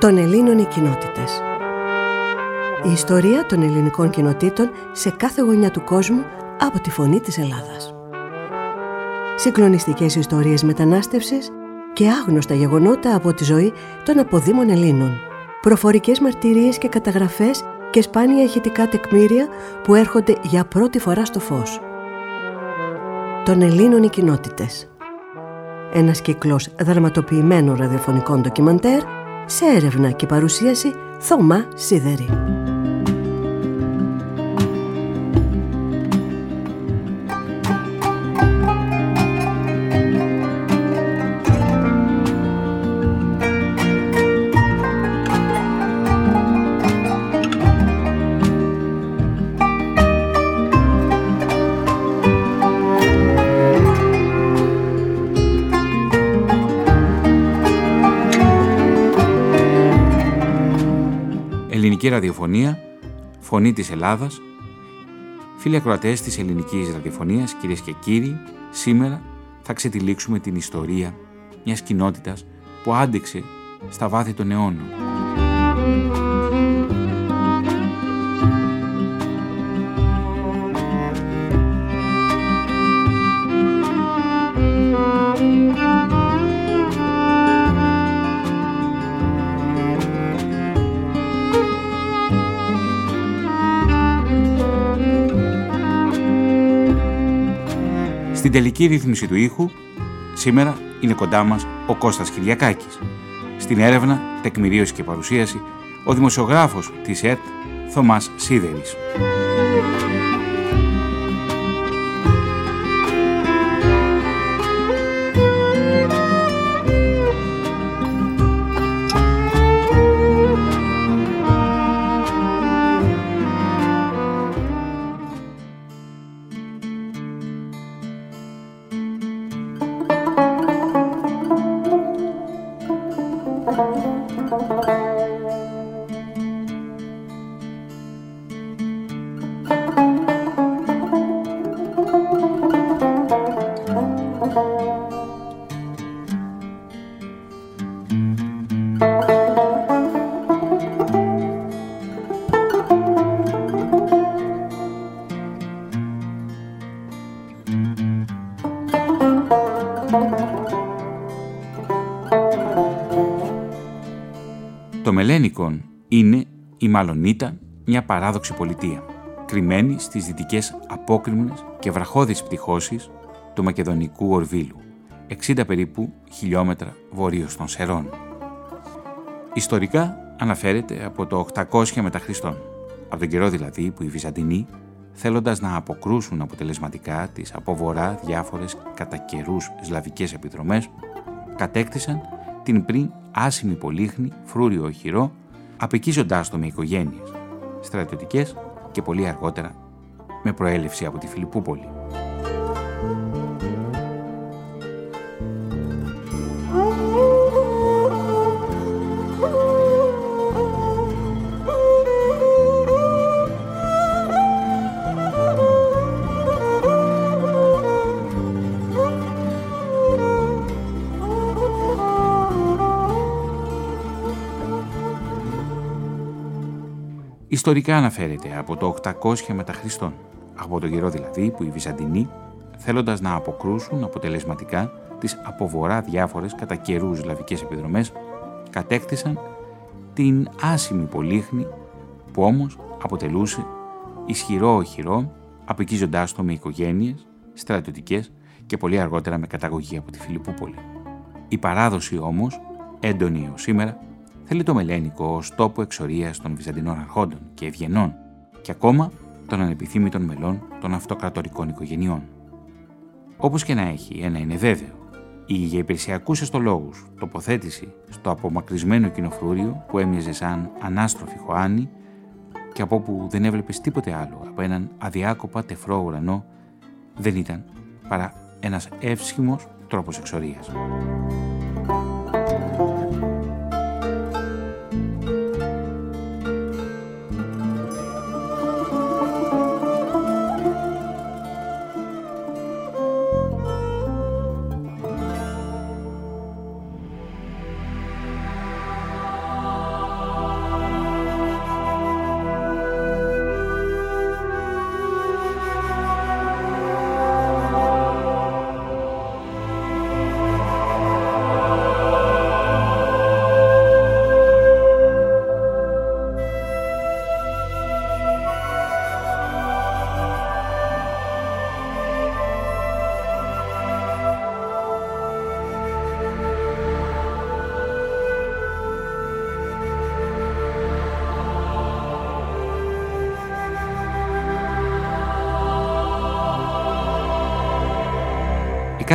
των Ελλήνων οι κοινότητες. Η ιστορία των ελληνικών κοινοτήτων σε κάθε γωνιά του κόσμου από τη φωνή της Ελλάδας. Συγκλονιστικές ιστορίες μετανάστευσης και άγνωστα γεγονότα από τη ζωή των αποδήμων Ελλήνων. Προφορικές μαρτυρίες και καταγραφές και σπάνια ηχητικά τεκμήρια που έρχονται για πρώτη φορά στο φως. Των Ελλήνων οι κοινότητες. Ένας κύκλος δραματοποιημένων ραδιοφωνικών ντοκιμαντέρ σε έρευνα και παρουσίαση Θωμά Σίδερη. Φωνή της Ελλάδας. Φίλοι ακροατές της ελληνικής ραδιοφωνίας, κυρίες και κύριοι, σήμερα θα ξετυλίξουμε την ιστορία μιας κοινότητας που άντεξε στα βάθη των αιώνων. Στην τελική ρύθμιση του ήχου, σήμερα είναι κοντά μας ο Κώστας Κυριακάκης. Στην έρευνα, τεκμηρίωση και παρουσίαση, ο δημοσιογράφος της ΕΡΤ, Θωμάς Σίδερης. Μάλλον ήταν μια παράδοξη πολιτεία, κρυμμένη στις δυτικές απόκριμνες και βραχώδεις πτυχώσεις του Μακεδονικού Ορβίλου, 60 περίπου χιλιόμετρα βορείως των Σερών. Ιστορικά αναφέρεται από το 800 μετά Χριστόν, από τον καιρό δηλαδή που οι Βυζαντινοί, θέλοντας να αποκρούσουν αποτελεσματικά τις από βορρά διάφορες κατά καιρούς σλαβικές επιδρομές, κατέκτησαν την πριν άσημη πολύχνη φρούριο οχυρό, απεκίζοντάς το με οικογένειες, στρατιωτικές και πολύ αργότερα με προέλευση από τη Φιλιππούπολη. Ιστορικά αναφέρεται από το 800 μετά Χριστόν, από τον καιρό δηλαδή που οι Βυζαντινοί, θέλοντας να αποκρούσουν αποτελεσματικά τις από βορρά διάφορες κατά καιρούς λαβικές επιδρομές, κατέκτησαν την άσημη πολύχνη που όμως αποτελούσε ισχυρό οχυρό, απεκίζοντάς το με οικογένειες, στρατιωτικές και πολύ αργότερα με καταγωγή από τη Φιλιππούπολη. Η παράδοση όμως, έντονη ως σήμερα, θέλει το Μελένικο ως τόπο εξορίας των Βυζαντινών αρχόντων και ευγενών και ακόμα των ανεπιθύμητων μελών των αυτοκρατορικών οικογενειών. Όπως και να έχει, ένα είναι βέβαιο. Η για υπηρεσιακού εστολόγου τοποθέτηση στο απομακρυσμένο κοινοφρούριο που έμοιαζε σαν ανάστροφη χωάνη και από όπου δεν έβλεπες τίποτε άλλο από έναν αδιάκοπα τεφρό ουρανό δεν ήταν παρά ένας εύσχημος τρόπος εξορίας.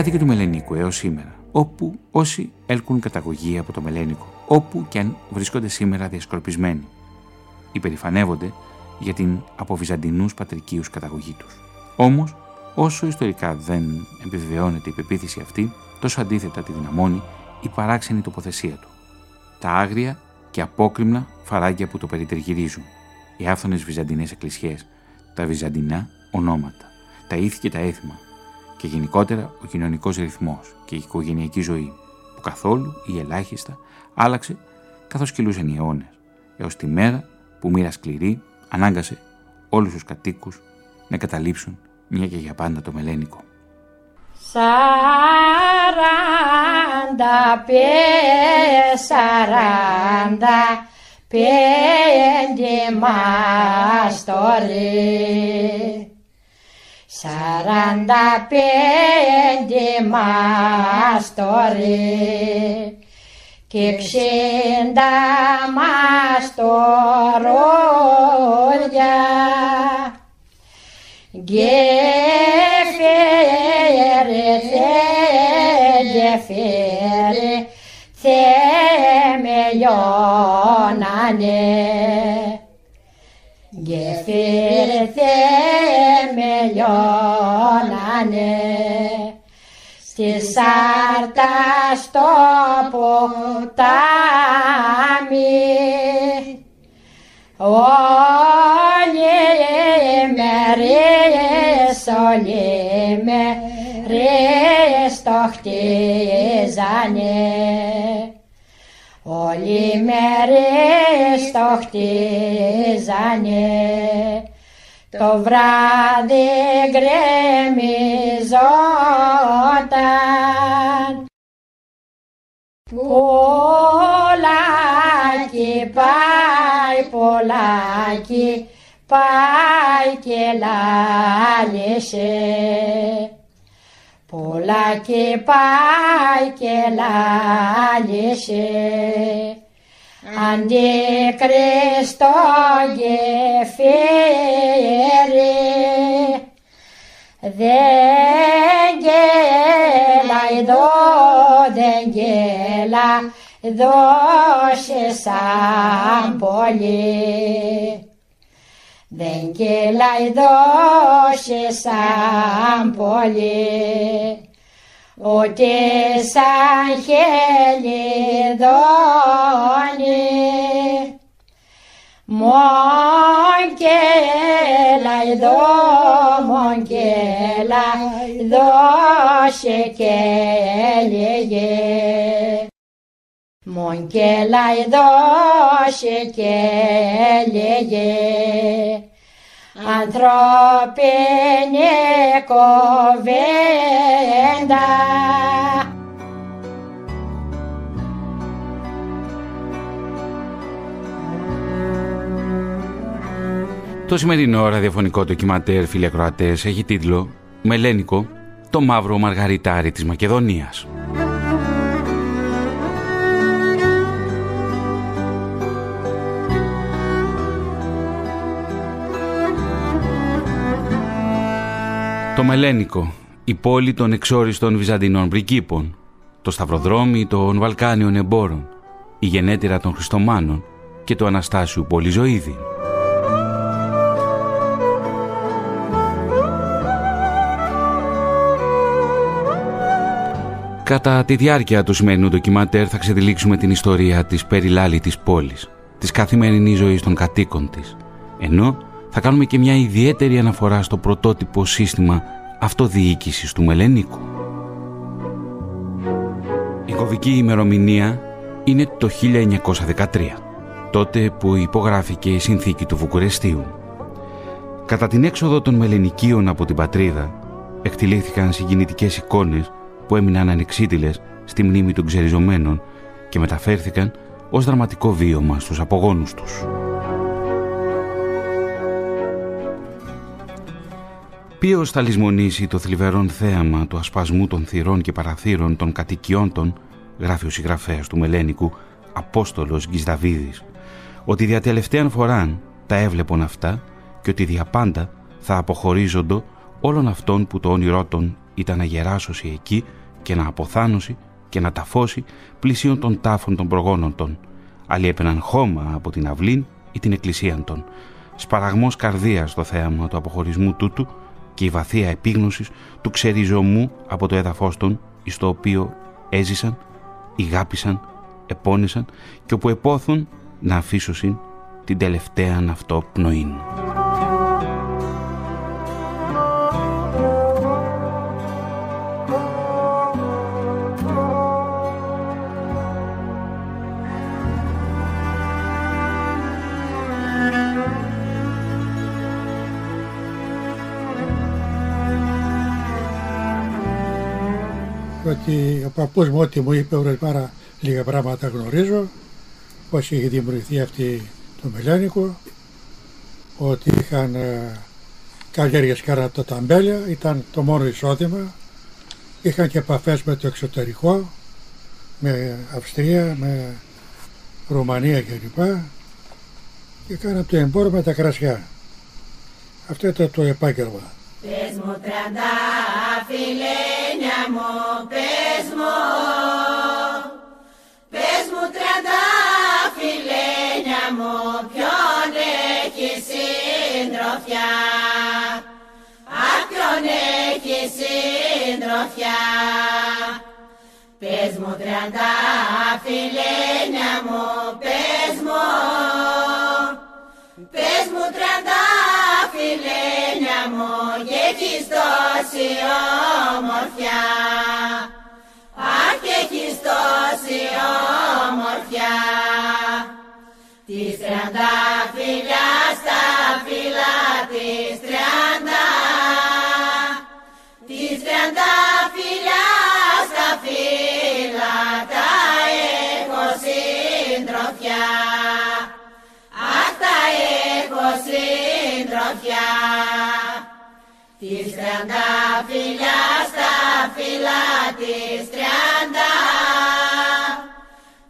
Κάτοικοι του Μελενίκου έως σήμερα, όπου όσοι έλκουν καταγωγή από το Μελένικο, όπου και αν βρίσκονται σήμερα διασκορπισμένοι, υπερηφανεύονται για την από Βυζαντινούς πατρικίους καταγωγή τους. Όμως, όσο ιστορικά δεν επιβεβαιώνεται η πεποίθηση αυτή, τόσο αντίθετα τη δυναμώνει η παράξενη τοποθεσία του. Τα άγρια και απόκριμνα φαράγγια που το περιτριγυρίζουν, οι άφθονες βυζαντινές εκκλησιές, τα βυζαντινά ονόματα, τα ήθη και τα έθιμα και γενικότερα ο κοινωνικός ρυθμός και η οικογενειακή ζωή που καθόλου ή ελάχιστα άλλαξε καθώς κυλούσαν οι αιώνες έως τη μέρα που μοίρα σκληρή ανάγκασε όλους τους κατοίκους να καταλήψουν μια και για πάντα το μελένικο. Σαράντα πέ, σαράντα πέντε μαστορί. Σαράντα πέντε μαστορί και ψήντα μαστορόλια. Γεφέρε, γεφέρε, θεμελιώνανε. Θεμελιώνανε. Στη σάρτας στο ποτάμι. Όλοι μέρες, όλοι μέρες το χτίζανε. Όλοι μέρες το χτίζανε το βράδυ γκρεμιζόταν Πολλάκι πάει, πολλάκι πάει και λάλησε. Πολλάκι πάει και λάλησε Αντίκριστο γεφύρι δεν γέλα εδώ, δεν γέλα δώσε σαν πολύ. Δεν γέλα δώσε σαν πολύ. Ότι σαν χελιδόνι Μογγέλα εδώ, μογγέλα δώσε και έλεγε. Μογγέλα δώσε και έλεγε. Ανθρώπινη κοβέντα Το σημερινό ραδιοφωνικό ντοκιματέρ, φίλοι ακροατές, έχει τίτλο «Μελένικο, το μαύρο μαργαριτάρι της Μακεδονίας». Το Μελένικο, η πόλη των εξόριστων Βυζαντινών πριγκίπων, το σταυροδρόμι των Βαλκάνιων εμπόρων, η γενέτειρα των Χριστομάνων και του Αναστάσιου Πολυζωίδη. Κατά τη διάρκεια του σημερινού ντοκιμαντέρ θα ξεδιλήξουμε την ιστορία της περιλάλητης πόλης, της καθημερινής ζωής των κατοίκων της, ενώ θα κάνουμε και μια ιδιαίτερη αναφορά στο πρωτότυπο σύστημα αυτοδιοίκησης του Μελενίκου. Η κωδική ημερομηνία είναι το 1913, τότε που υπογράφηκε η συνθήκη του Βουκουρεστίου. Κατά την έξοδο των Μελενικίων από την πατρίδα, εκτιλήθηκαν συγκινητικές εικόνες που έμειναν ανεξίτηλες στη μνήμη των ξεριζωμένων και μεταφέρθηκαν ως δραματικό βίωμα στους απογόνους τους. Ποιος θα λησμονήσει το θλιβερόν θέαμα του ασπασμού των θυρών και παραθύρων των κατοικιών των, γράφει ο συγγραφέας του Μελένικου, Απόστολος Γκισδαβίδης, ότι δια τελευταίαν φοράν τα έβλεπον αυτά και ότι διαπάντα θα αποχωρίζοντο όλων αυτών που το όνειρό των ήταν να γεράσωσει εκεί και να αποθάνωσει και να ταφώσει πλησίον των τάφων των προγόνων των. Άλλοι έπαιναν χώμα από την αυλήν ή την εκκλησία των. Σπαραγμός καρδίας στο θέαμα του αποχωρισμού τούτου και η βαθία επίγνωσης του ξεριζωμού από το έδαφος των εις το οποίο έζησαν, ηγάπησαν, επώνησαν και όπου επόθουν να αφήσωσιν την τελευταία αυτό πνοήν. Ότι ο παππούς μου ό,τι μου είπε πάρα λίγα πράγματα γνωρίζω πώς είχε δημιουργηθεί αυτή το Μελένικο ότι είχαν ε, καλλιέργειες κάρα το ταμπέλια ήταν το μόνο εισόδημα. Είχαν και επαφές με το εξωτερικό με Αυστρία, με Ρουμανία κλπ. Και κάναν το εμπόριο με τα κρασιά. Αυτό ήταν το επάγγελμα. Πες μου φιλένια μου, πες μου, πες μου φιλένια μου, ποιον έχει συντροφιά, αχ ποιον έχει συντροφιά; Πες μου φιλένια μου, πες μου, πες μου φιλένια μου και έχεις έχεις τόση όμορφια Τις τριάντα φιλιά στα φύλλα της τριάντα. Τις τριάντα φιλιά στα φύλλα τα έχω συντροφιά. Αχ τα έχω συντροφιά Τις τριάντα φιλιά στα φύλλα της τριάντα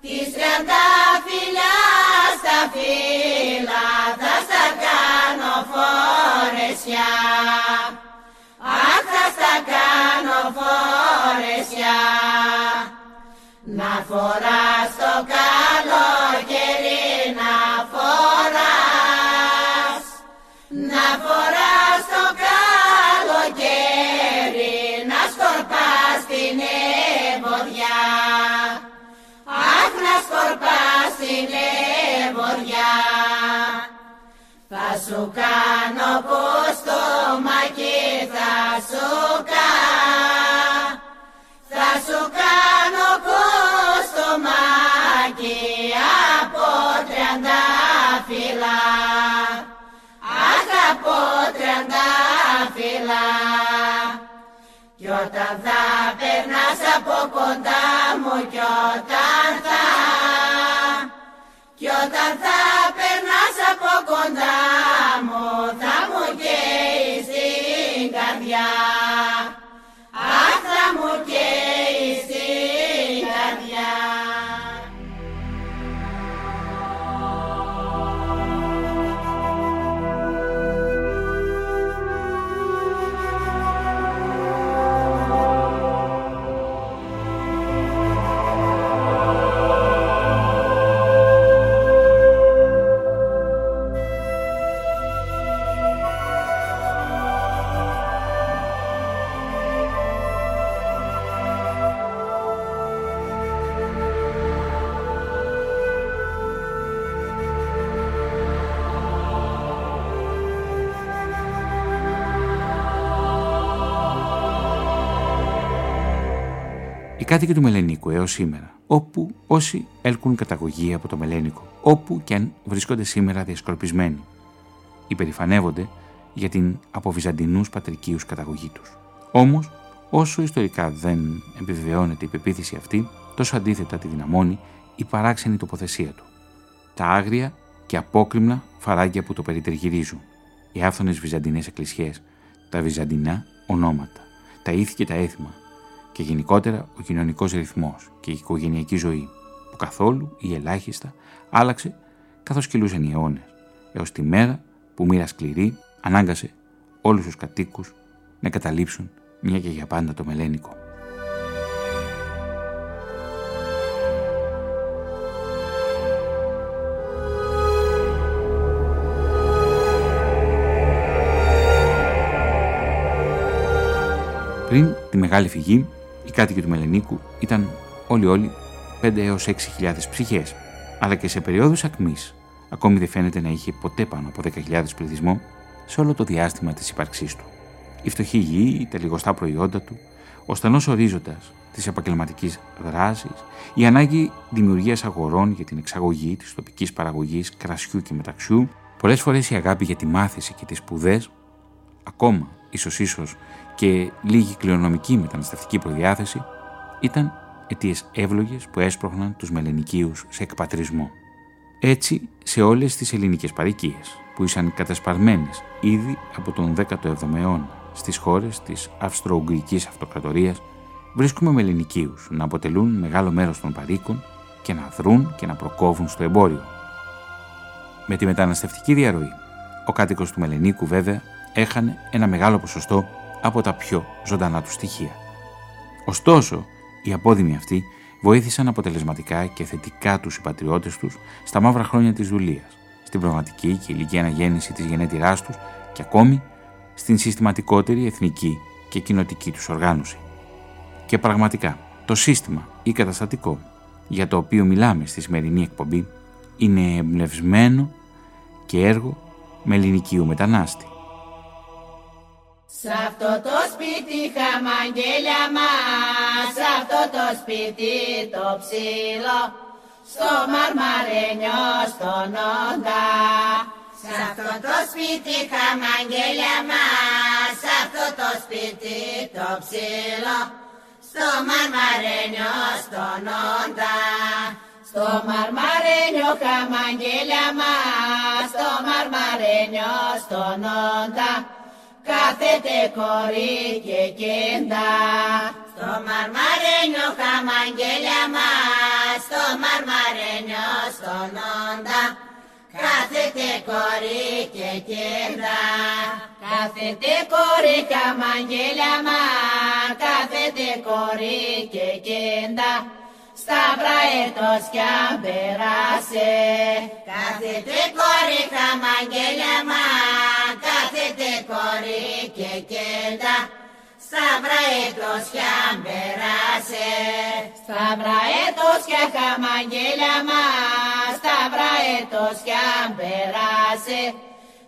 Τις τριάντα φιλιά στα φύλλα θα στα κάνω φορεσιά Αχ θα στα κάνω φορεσιά να φοράς το καλοκαίρι να σκορπάς την ευωδιά θα σου κάνω πως το μάκι θα σου κάνω θα σου κάνω κοστομάκι από τριαντάφυλλα Αχ από τριαντάφυλλα Κι όταν θα περνάς από κοντά μου κι όταν θα κι όταν θα περνάς από κοντά μου θα μου καίει στην καρδιά κάτοικοι του Μελενίκου έως σήμερα, όπου όσοι έλκουν καταγωγή από το Μελένικο, όπου και αν βρίσκονται σήμερα διασκορπισμένοι, υπερηφανεύονται για την από Βυζαντινούς πατρικίους καταγωγή τους. Όμως, όσο ιστορικά δεν επιβεβαιώνεται η πεποίθηση αυτή, τόσο αντίθετα τη δυναμώνει η παράξενη τοποθεσία του. Τα άγρια και απόκριμνα φαράγγια που το περιτριγυρίζουν, οι άφθονες βυζαντινές εκκλησιές, τα βυζαντινά ονόματα, τα ήθη και τα έθιμα, και γενικότερα ο κοινωνικός ρυθμός και η οικογενειακή ζωή που καθόλου ή ελάχιστα άλλαξε καθώς κυλούσαν οι αιώνες έως τη μέρα που μοίρα σκληρή ανάγκασε όλους τους κατοίκους να καταλήψουν μια και για πάντα το μελένικο. Πριν τη μεγάλη φυγή, οι κάτοικοι του Μελενίκου ήταν όλοι όλοι 5 έως 6.000 ψυχές, αλλά και σε περίοδους ακμής ακόμη δεν φαίνεται να είχε ποτέ πάνω από 10.000 πληθυσμό σε όλο το διάστημα της ύπαρξής του. Η φτωχή γη, τα λιγοστά προϊόντα του, ο στενός ορίζοντας της επαγγελματικής δράσης, η ανάγκη δημιουργίας αγορών για την εξαγωγή της τοπικής παραγωγής κρασιού και μεταξιού, πολλές φορές η αγάπη για τη μάθηση και τις σπουδές, ακόμα ίσως ίσως και λίγη κληρονομική μεταναστευτική προδιάθεση, ήταν αιτίες εύλογες που έσπροχναν τους μελενικίους σε εκπατρισμό. Έτσι σε όλες τις ελληνικές παροικίες που ήσαν κατασπαρμένες ήδη από τον 17ο αιώνα στις χώρες της Αυστρο-Ουγγρικής Αυτοκρατορίας βρίσκουμε μελενικίους να αποτελούν μεγάλο μέρος των παροίκων και να δρούν και να προκόβουν στο εμπόριο. Με τη μεταναστευτική διαρροή, ο κάτοικος του Μελενίκου βέβαια έχανε ένα μεγάλο ποσοστό από τα πιο ζωντανά του στοιχεία. Ωστόσο, οι απόδημοι αυτοί βοήθησαν αποτελεσματικά και θετικά τους συμπατριώτες τους στα μαύρα χρόνια της δουλείας, στην πραγματική και ηλική αναγέννηση της γενέτειράς τους και ακόμη στην συστηματικότερη εθνική και κοινοτική τους οργάνωση. Και πραγματικά, το σύστημα ή καταστατικό για το οποίο μιλάμε στη σημερινή εκπομπή είναι εμπνευσμένο και έργο με ελληνικίου μετανάστη. Σ' αυτό το σπίτι χαμαγγέλια μας, σ' αυτό το σπίτι το ψήλο, στο μαρμαρένιο στον όντα. Σ' αυτό το σπίτι χαμαγγέλια μας, σ' αυτό το σπίτι το ψήλο, στο μαρμαρένιο στον όντα. Στο μαρμαρένιο χαμαγγέλια μας, στο μαρμαρένιο στον όντα κάθεται κορί και κέντα. Στο μαρμαρένιο χαμαγγέλια μας, στο μαρμαρένιο στον όντα, κάθεται κορί και κέντα. Κάθεται κορί χαμαγγέλια μας, κάθεται κορί και κέντα. Στα βραέτος κι αν περάσε, κάθεται κορί χαμαγγέλια μας, κάθεται κορί και κέντα. Στα βραέτος κι αν περάσε, στα βραέτος κι χαμαγγέλια μας, στα βραέτος κι αν περάσε,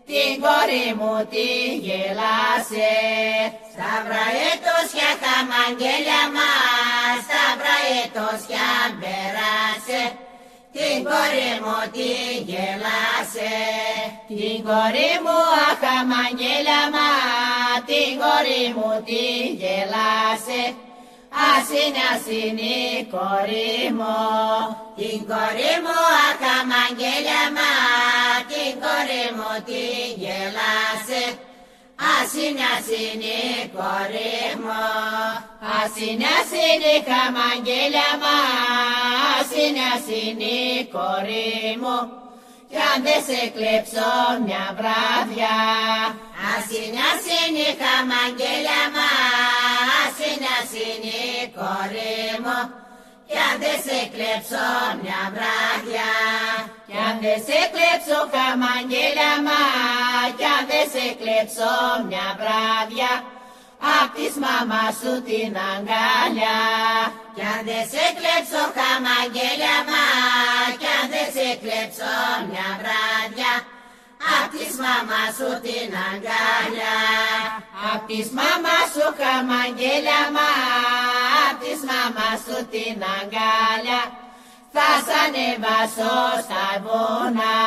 την κόρη μου τη γελάσε. Στα βραέτος για χαμαγγέλια μας, στα βραέτος για περάσε. Την κόρη μου τη γελάσε, την κόρη μου αχαμαγγέλια μας, την κόρη μου τη γελάσε. Ας είναι, ας είναι η κόρη μου, την κόρη μου αχαμαγγέλια μας, την κόρη μου τη γελάσε. Ας είναι, ας είναι η κόρη μου, ας είναι, ας είναι η χαμαγγέλια μας, ας είναι, ας είναι η κόρη μου. Κι αν δεν σε κλέψω μια βράδια, ας είναι, ας είναι η χαμαγγέλια μας, ας είναι, ας είναι η κόρη μου. Κι αν δεν σε κλέψω μια βράδια, κι αν δεν σε κλέψω χαμαγγέλια μας, κι αν δεν σε κλέψω μια βράδια, απ' της μαμά σου την αγκάλια. Κι αν δεν σε κλέψω χαμαγγέλια μας, κι αν δεν σε κλέψω μια βράδια, απ' της μαμά σου την αγκάλια. Απ' της μαμά σου χαμαγγέλια μας, απ' της μαμά σου την αγκάλια. Θα σ' ανεβάσω στα βουνά.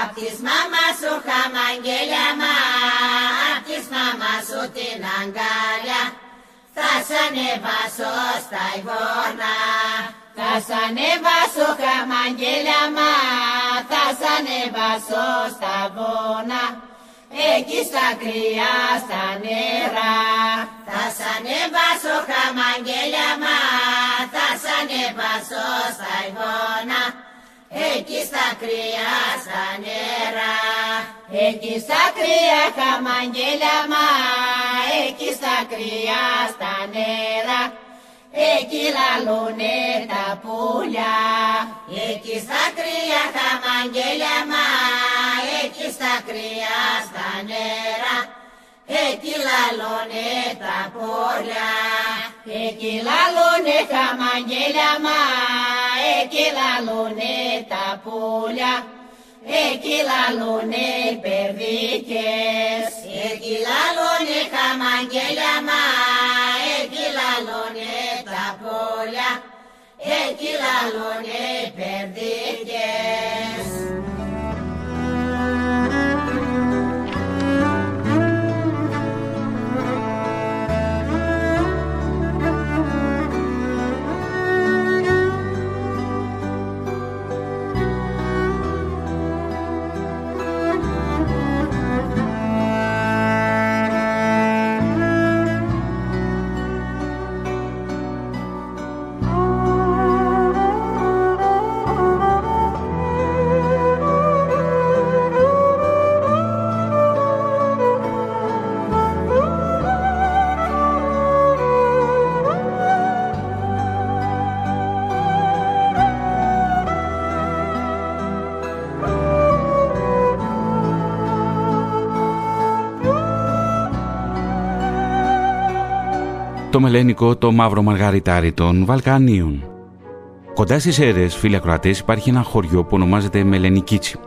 Απ' της μάμα σου χαμαγγέλια μα. Απ' της μάμα σου την αγκάλια. Θα σ' ανεβάσω στα βουνά Θα σ' ανεβάσω χαμαγγέλια μα. Θα σ' ανεβάσω στα βουνά. Εκεί στα κρύα στα νερά. Θα σ' ανεβάσω χαμαγγέλια μα, θα σ' ανεβάσω στα υγόνα, εκεί στα κρύα στα νερά. Εκεί στα κρύα χαμαγγέλια μα, εκεί στα κρύα στα νερά. Εκεί λαλούνε τα πουλιά, εκεί στα κρύα χαμαγγέλια μα, εκεί στα κρύα στα νερά. Εκεί λαλούνε τα πουλιά, εκεί λαλούνε χαμαγγέλια μα, εκεί λαλούνε τα πουλιά. Εκεί λαλούνε περδίκες, εκεί λαλούνε χαμαγγέλια μα, εκεί λαλούνε τα πόλια, εκεί λαλούνε περδίκες. Το μελένικο το μαύρο μαργαριτάρι των Βαλκανίων. Κοντά στις αίρες, φίλοι ακροατές, υπάρχει ένα χωριό που ονομάζεται Μελενικίτσι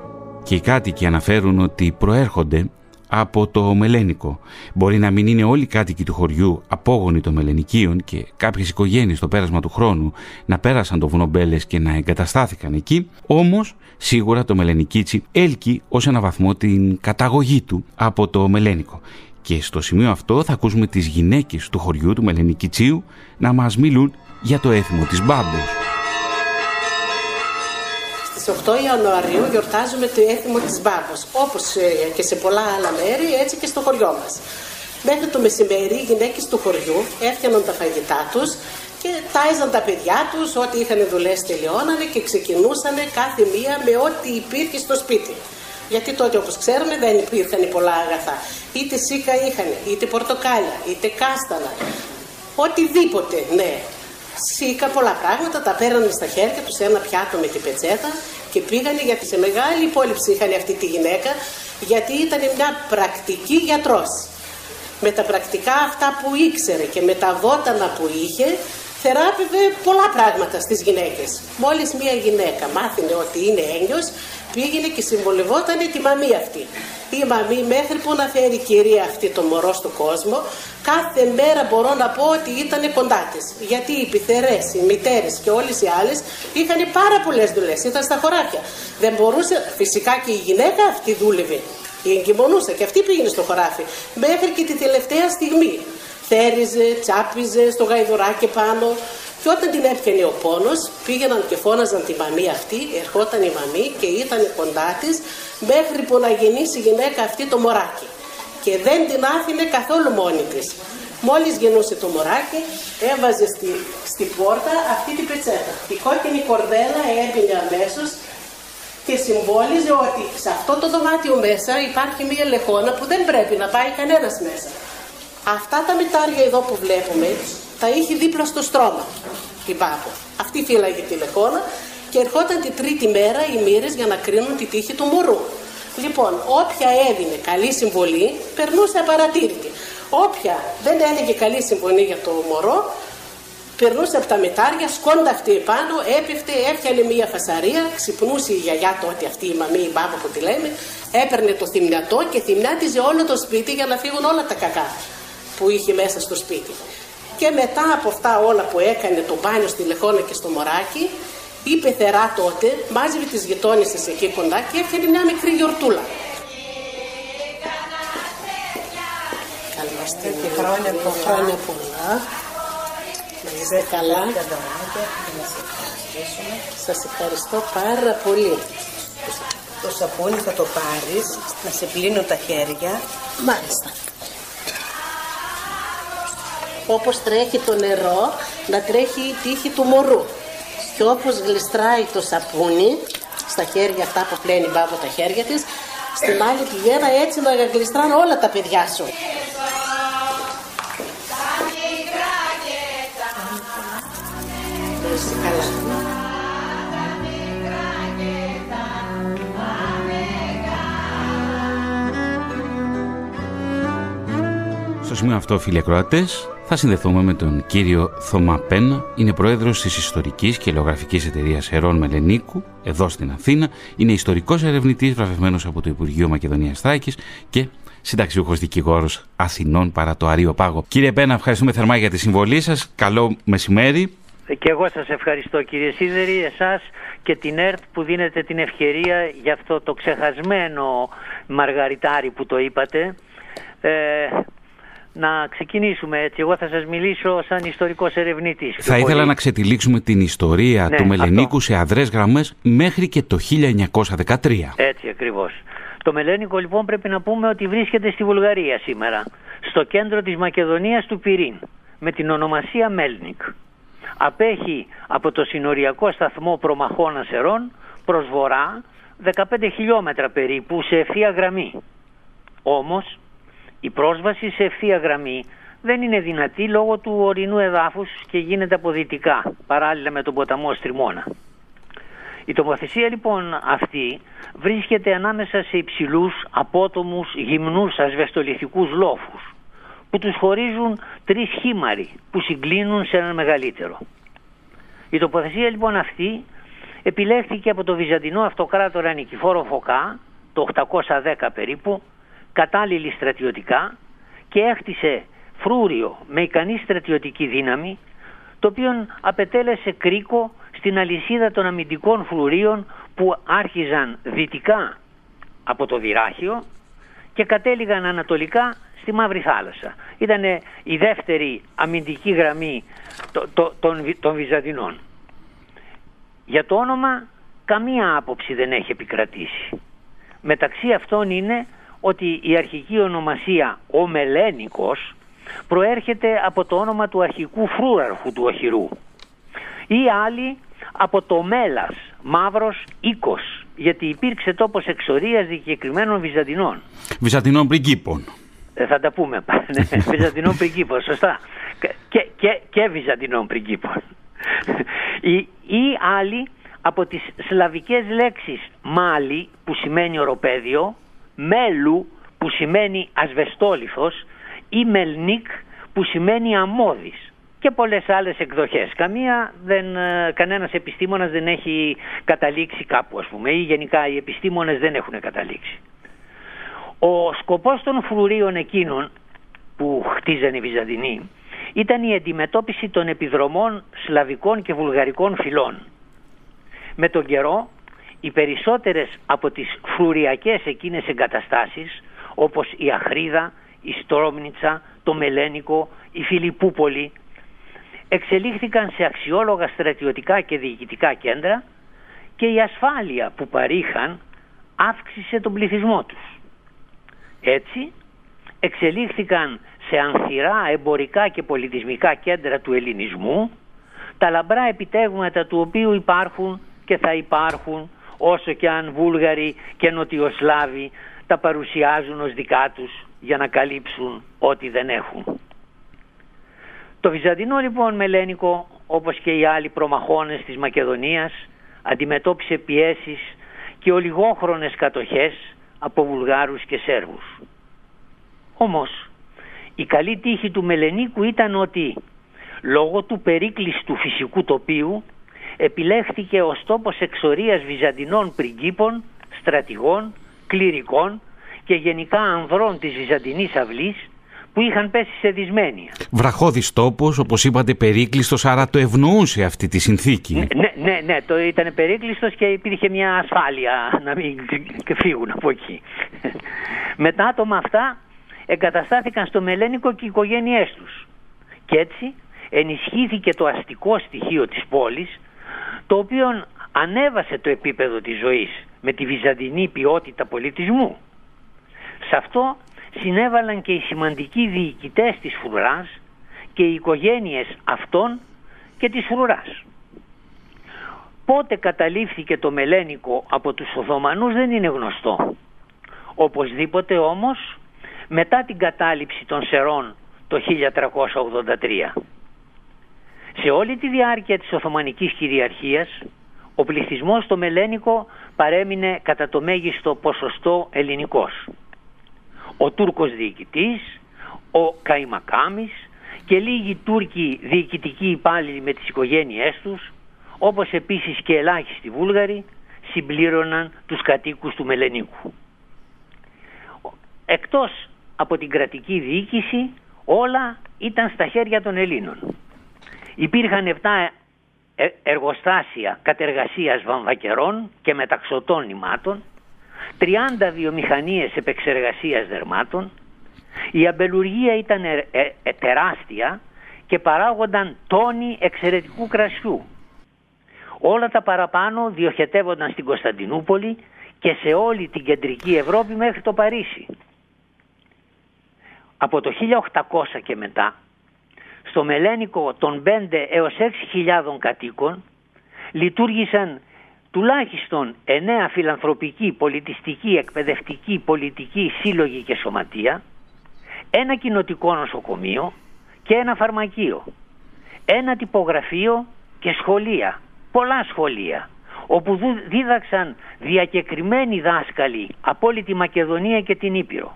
και οι κάτοικοι αναφέρουν ότι προέρχονται από το Μελένικο. Μπορεί να μην είναι όλοι οι κάτοικοι του χωριού απόγονοι των Μελενικίων και κάποιες οικογένειες στο πέρασμα του χρόνου να πέρασαν το βουνόμπέλες και να εγκαταστάθηκαν εκεί, όμως σίγουρα το Μελενικίτσι έλκει ως ένα βαθμό την καταγωγή του από το Μελένικο. Και στο σημείο αυτό θα ακούσουμε τις γυναίκες του χωριού του Μελενικητσίου να μας μιλούν για το έθιμο της Μπάμπος. Στις 8 Ιανουαρίου γιορτάζουμε το έθιμο της Μπάμπος, όπως ε, και σε πολλά άλλα μέρη, έτσι και στο χωριό μας. Μέχρι το μεσημέρι οι γυναίκες του χωριού έφτιαναν τα φαγητά τους και τάιζαν τα παιδιά τους, ό,τι είχαν δουλέσει τελειώνανε και ξεκινούσαν κάθε μία με ό,τι υπήρχε στο σπίτι. Γιατί τότε όπως ξέρουμε δεν υπήρχαν πολλά αγαθά. Είτε σίκα είχαν, είτε πορτοκάλια, είτε κάστανα. Οτιδήποτε, ναι. Σίκα πολλά πράγματα τα πέρανε στα χέρια τους ένα πιάτο με την πετσέτα και πήγανε γιατί σε μεγάλη υπόλοιψη είχαν αυτή τη γυναίκα γιατί ήταν μια πρακτική γιατρός. Με τα πρακτικά αυτά που ήξερε και με τα βότανα που είχε θεράπευε πολλά πράγματα στις γυναίκες. Μόλις μια γυναίκα μάθαινε ότι είναι έγκυος, πήγαινε και συμβολευόταν τη μαμή αυτή. Η μαμή μέχρι που να φέρει η κυρία αυτή το μωρό στον κόσμο, κάθε μέρα μπορώ να πω ότι ήταν κοντά της. Γιατί οι πιθερές, οι μητέρες και όλες οι άλλες είχαν πάρα πολλές δουλειές, ήταν στα χωράφια. Δεν μπορούσε, φυσικά και η γυναίκα αυτή δούλευε. Η εγκυμονούσα και αυτή πήγαινε στο χωράφι. Μέχρι και τη τελευταία στιγμή θέριζε, τσάπιζε στο γαϊδουράκι πάνω. Και όταν την έπιανε ο πόνος, πήγαιναν και φώναζαν τη μαμή αυτή, ερχόταν η μαμή και ήταν κοντά της μέχρι που να γεννήσει η γυναίκα αυτή το μωράκι. Και δεν την άφηνε καθόλου μόνη της. Μόλις γεννούσε το μωράκι, έβαζε στη, στη πόρτα αυτή την πετσέτα. Η κόκκινη κορδέλα έμπαινε αμέσως και συμβόλιζε ότι σε αυτό το δωμάτιο μέσα υπάρχει μία λεχόνα που δεν πρέπει να πάει κανένας μέσα. Αυτά τα μητάρια εδώ που βλέπουμε τα είχε δίπλα στο στρώμα την Πάπο. Αυτή φύλαγε τη λεχόνα και ερχόταν την τρίτη μέρα οι μοίρες για να κρίνουν τη τύχη του μωρού. Λοιπόν, όποια έδινε καλή συμβολή, περνούσε απαρατήρητη. Όποια δεν έλεγε καλή συμβολή για το μωρό, περνούσε από τα μετάρια, σκόντα αυτή επάνω, έπεφτε, έφτιανε μία φασαρία, ξυπνούσε η γιαγιά τότε αυτή η μαμή, η μπάμπα που τη λέμε, έπαιρνε το θυμιατό και θυμιάτιζε όλο το σπίτι για να φύγουν όλα τα κακά που είχε μέσα στο σπίτι. Και μετά από αυτά όλα που έκανε το μπάνιο στη Λεχόνα και στο Μωράκι, η πεθερά τότε μάζευε τις γειτόνισσες εκεί κοντά και έφτιανε μια μικρή γιορτούλα. Καλώς την χρόνια πολλά. Χρόνια πολλά. Να είστε καλά. Σας ευχαριστώ πάρα πολύ. Το σαπούνι θα το πάρεις, να σε πλύνω τα χέρια. Μάλιστα όπως τρέχει το νερό να τρέχει η τύχη του μωρού και όπως γλιστράει το σαπούνι στα χέρια αυτά που πλένει μπάμπο τα χέρια της. Στην άλλη πηγαίνα έτσι να γλιστράνε όλα τα παιδιά σου. Στο σημείο αυτό, φίλοι ακροατέ, θα συνδεθούμε με τον κύριο Θωμά Πένα. Είναι πρόεδρος της Ιστορικής και Ελογραφική Εταιρείας Ερών Μελενίκου, εδώ στην Αθήνα. Είναι ιστορικός ερευνητής, βραβευμένος από το Υπουργείο Μακεδονίας Θράκης και συνταξιούχος δικηγόρος Αθηνών παρά το Αρίο Πάγο. Κύριε Πένα, ευχαριστούμε θερμά για τη συμβολή σας. Καλό μεσημέρι. Και εγώ σας ευχαριστώ κύριε Σίδερη, εσάς και την ΕΡΤ που δίνετε την ευκαιρία για αυτό το ξεχασμένο μαργαριτάρι που το είπατε. Ε, να ξεκινήσουμε έτσι. Εγώ θα σας μιλήσω σαν ιστορικός ερευνητής. Θα ήθελα να ξετυλίξουμε την ιστορία Ναι, του Μελενίκου αυτό. σε αδρές γραμμές μέχρι και το 1913. Έτσι ακριβώς. Το Μελένικο λοιπόν πρέπει να πούμε ότι βρίσκεται στη Βουλγαρία σήμερα. Στο κέντρο της Μακεδονίας του Πυρήν. Με την ονομασία Μέλνικ. Απέχει από το συνοριακό σταθμό Προμαχώνα Ερών προς βορρά 15 χιλιόμετρα περίπου σε ευθεία γραμμή. Όμως η πρόσβαση σε ευθεία γραμμή δεν είναι δυνατή λόγω του ορεινού εδάφους και γίνεται από δυτικά παράλληλα με τον ποταμό Στριμώνα. Η τοποθεσία λοιπόν αυτή βρίσκεται ανάμεσα σε υψηλούς, απότομους, γυμνούς, ασβεστολιθικούς λόφους που τους χωρίζουν τρεις χήμαροι που συγκλίνουν σε έναν μεγαλύτερο. Η τοποθεσία λοιπόν αυτή επιλέχθηκε από το Βυζαντινό Αυτοκράτορα Νικηφόρο Φωκά το 810 περίπου κατάλληλη στρατιωτικά και έχτισε φρούριο με ικανή στρατιωτική δύναμη το οποίο απετέλεσε κρίκο στην αλυσίδα των αμυντικών φρουρίων που άρχιζαν δυτικά από το Δυράχιο και κατέληγαν ανατολικά στη Μαύρη Θάλασσα. Ήταν η δεύτερη αμυντική γραμμή το- το- των, Βυ- των Βυζαντινών. Για το όνομα καμία άποψη δεν έχει επικρατήσει. Μεταξύ αυτών είναι ότι η αρχική ονομασία ο Μελένικος προέρχεται από το όνομα του αρχικού φρούραρχου του οχυρού ή άλλοι από το Μέλας, μαύρος οίκος, γιατί υπήρξε τόπος εξορίας δικαιωμένων Βυζαντινών. Βυζαντινών πριγκίπων. Ε, θα τα πούμε. ναι, Βυζαντινών πριγκίπων, σωστά. Και, και, και Βυζαντινών πριγκίπων. ή, ή άλλοι από τις σλαβικές λέξεις μάλι που σημαίνει οροπέδιο, μέλου που σημαίνει ασβεστόλιθος ή μελνίκ που σημαίνει αμμώδης και πολλές άλλες εκδοχές. Καμία δεν, ε, κανένας επιστήμονας δεν έχει καταλήξει κάπου ας πούμε ή γενικά οι επιστήμονες δεν έχουν καταλήξει. Ο σκοπός των φρουρίων εκείνων που χτίζανε οι Βυζαντινοί ήταν η αντιμετώπιση των επιδρομών σλαβικών και βουλγαρικών φυλών. Με τον καιρό οι περισσότερες από τις φρουριακές εκείνες εγκαταστάσεις όπως η Αχρίδα, η Στρόμνιτσα, το Μελένικο, η Φιλιππούπολη εξελίχθηκαν σε αξιόλογα στρατιωτικά και διοικητικά κέντρα και η ασφάλεια που παρήχαν αύξησε τον πληθυσμό τους. Έτσι εξελίχθηκαν σε ανθυρά εμπορικά και πολιτισμικά κέντρα του ελληνισμού τα λαμπρά επιτεύγματα του οποίου υπάρχουν και θα υπάρχουν όσο και αν Βούλγαροι και Νοτιοσλάβοι τα παρουσιάζουν ως δικά τους για να καλύψουν ό,τι δεν έχουν. Το Βυζαντινό λοιπόν Μελένικο όπως και οι άλλοι προμαχώνες της Μακεδονίας αντιμετώπισε πιέσεις και ολιγόχρονες κατοχές από Βουλγάρους και Σέρβους. Όμως η καλή τύχη του Μελενίκου ήταν ότι λόγω του περίκλειστου φυσικού τοπίου επιλέχθηκε ως τόπος εξορίας Βυζαντινών πριγκίπων, στρατηγών, κληρικών και γενικά ανδρών της Βυζαντινής αυλής που είχαν πέσει σε δυσμένεια. Βραχώδης τόπος, όπως είπατε περίκλειστος, άρα το ευνοούσε αυτή τη συνθήκη. Ναι, ναι, ναι, το ήταν περίκλειστος και υπήρχε μια ασφάλεια να μην φύγουν από εκεί. Με τα άτομα αυτά εγκαταστάθηκαν στο Μελένικο και οι οικογένειές τους. Και έτσι ενισχύθηκε το αστικό στοιχείο της πόλης, το οποίο ανέβασε το επίπεδο της ζωής με τη βυζαντινή ποιότητα πολιτισμού. Σε αυτό συνέβαλαν και οι σημαντικοί διοικητές της φρουράς και οι οικογένειες αυτών και της φρουράς. πότε καταλήφθηκε το Μελένικο από τους Οθωμανούς δεν είναι γνωστό. Οπωσδήποτε όμως μετά την κατάληψη των Σερών το 1383. Σε όλη τη διάρκεια της Οθωμανικής κυριαρχίας ο πληθυσμός στο Μελένικο παρέμεινε κατά το μέγιστο ποσοστό ελληνικός. Ο Τούρκος διοικητής, ο Καϊμακάμης και λίγοι Τούρκοι διοικητικοί υπάλληλοι με τις οικογένειές τους, όπως επίσης και ελάχιστοι Βούλγαροι, συμπλήρωναν τους κατοίκους του Μελενίκου. Εκτός από την κρατική διοίκηση, όλα ήταν στα χέρια των Ελλήνων. Υπήρχαν 7 ε, εργοστάσια κατεργασίας βαμβακερών και μεταξωτών νημάτων, 30 βιομηχανίες επεξεργασίας δερμάτων, η αμπελουργία ήταν ε, ε, τεράστια και παράγονταν τόνοι εξαιρετικού κρασιού. Όλα τα παραπάνω διοχετεύονταν στην Κωνσταντινούπολη και σε όλη την κεντρική Ευρώπη μέχρι το Παρίσι. Από το 1800 και μετά στο Μελένικο των 5 έως 6.000 κατοίκων λειτουργήσαν τουλάχιστον 9 φιλανθρωπικοί, πολιτιστικοί, εκπαιδευτικοί, πολιτικοί σύλλογοι και σωματεία, ένα κοινοτικό νοσοκομείο και ένα φαρμακείο, ένα τυπογραφείο και σχολεία, πολλά σχολεία, όπου δίδαξαν διακεκριμένοι δάσκαλοι από όλη τη Μακεδονία και την Ήπειρο.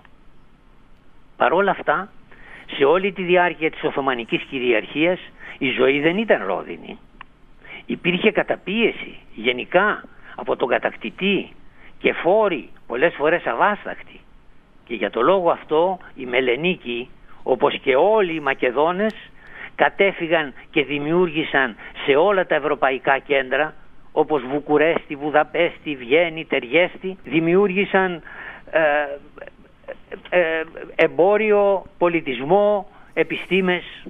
Παρόλα αυτά, σε όλη τη διάρκεια της Οθωμανικής κυριαρχίας η ζωή δεν ήταν ρόδινη. Υπήρχε καταπίεση γενικά από τον κατακτητή και φόροι πολλές φορές αβάσταχτοι. Και για το λόγο αυτό οι Μελενίκοι όπως και όλοι οι Μακεδόνες κατέφυγαν και δημιούργησαν σε όλα τα ευρωπαϊκά κέντρα όπως Βουκουρέστη, Βουδαπέστη, Βιέννη, Τεριέστη δημιούργησαν ε, ε, εμπόριο, πολιτισμό, επιστήμες.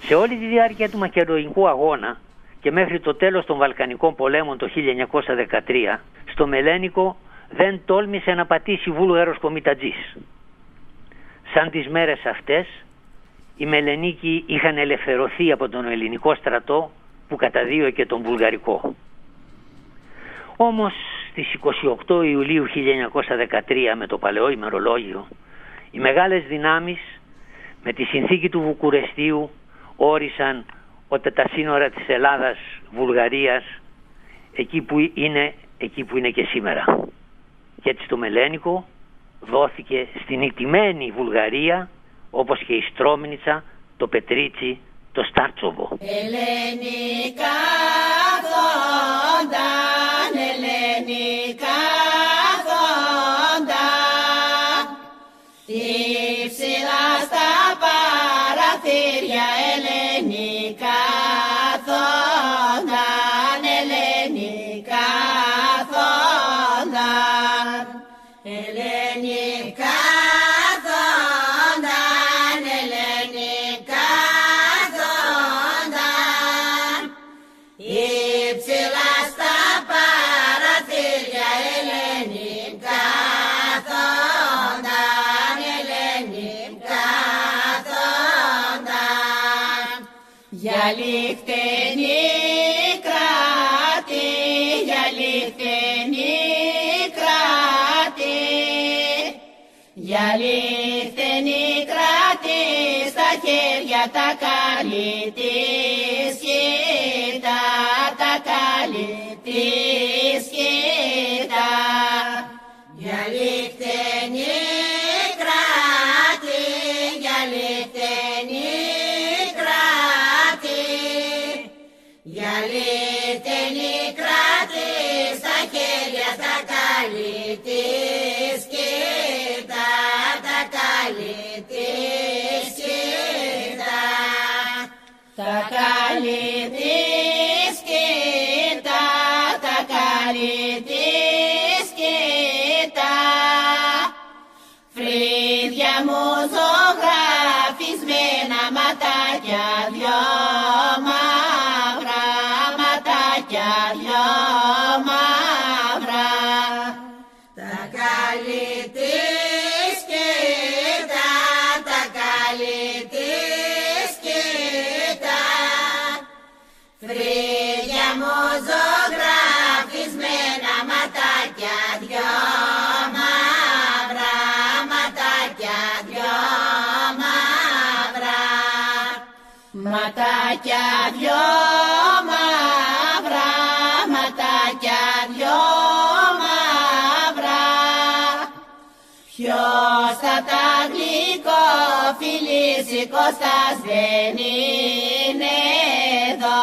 Σε όλη τη διάρκεια του μακεδονικού αγώνα και μέχρι το τέλος των Βαλκανικών πολέμων το 1913 στο Μελένικο δεν τόλμησε να πατήσει βούλγαρος κομιτατζής. Σαν τις μέρες αυτές οι Μελενίκοι είχαν ελευθερωθεί από τον ελληνικό στρατό που καταδίωκε τον βουλγαρικό. Όμως στις 28 Ιουλίου 1913 με το παλαιό ημερολόγιο οι μεγάλες δυνάμεις με τη συνθήκη του Βουκουρεστίου όρισαν ότι τα σύνορα της Ελλάδας, Βουλγαρίας εκεί που είναι, εκεί που είναι και σήμερα. Και έτσι το Μελένικο δόθηκε στην ιτημένη Βουλγαρία όπως και η Στρόμινιτσα, το Πετρίτσι, το Στάρτσοβο. Ελληνικά δόνταν, Για λιχτενή κράτη, για λιχτενή κράτη, για λιχτενή κράτη στα χέρια τα καλή της χείτα, τα καλή της χείτα. Τα Ματάκια δυο μαύρα, ματάκια δυο μαύρα. Ποιος θα τα γλυκό φιλήσει Κώστας δεν είναι εδώ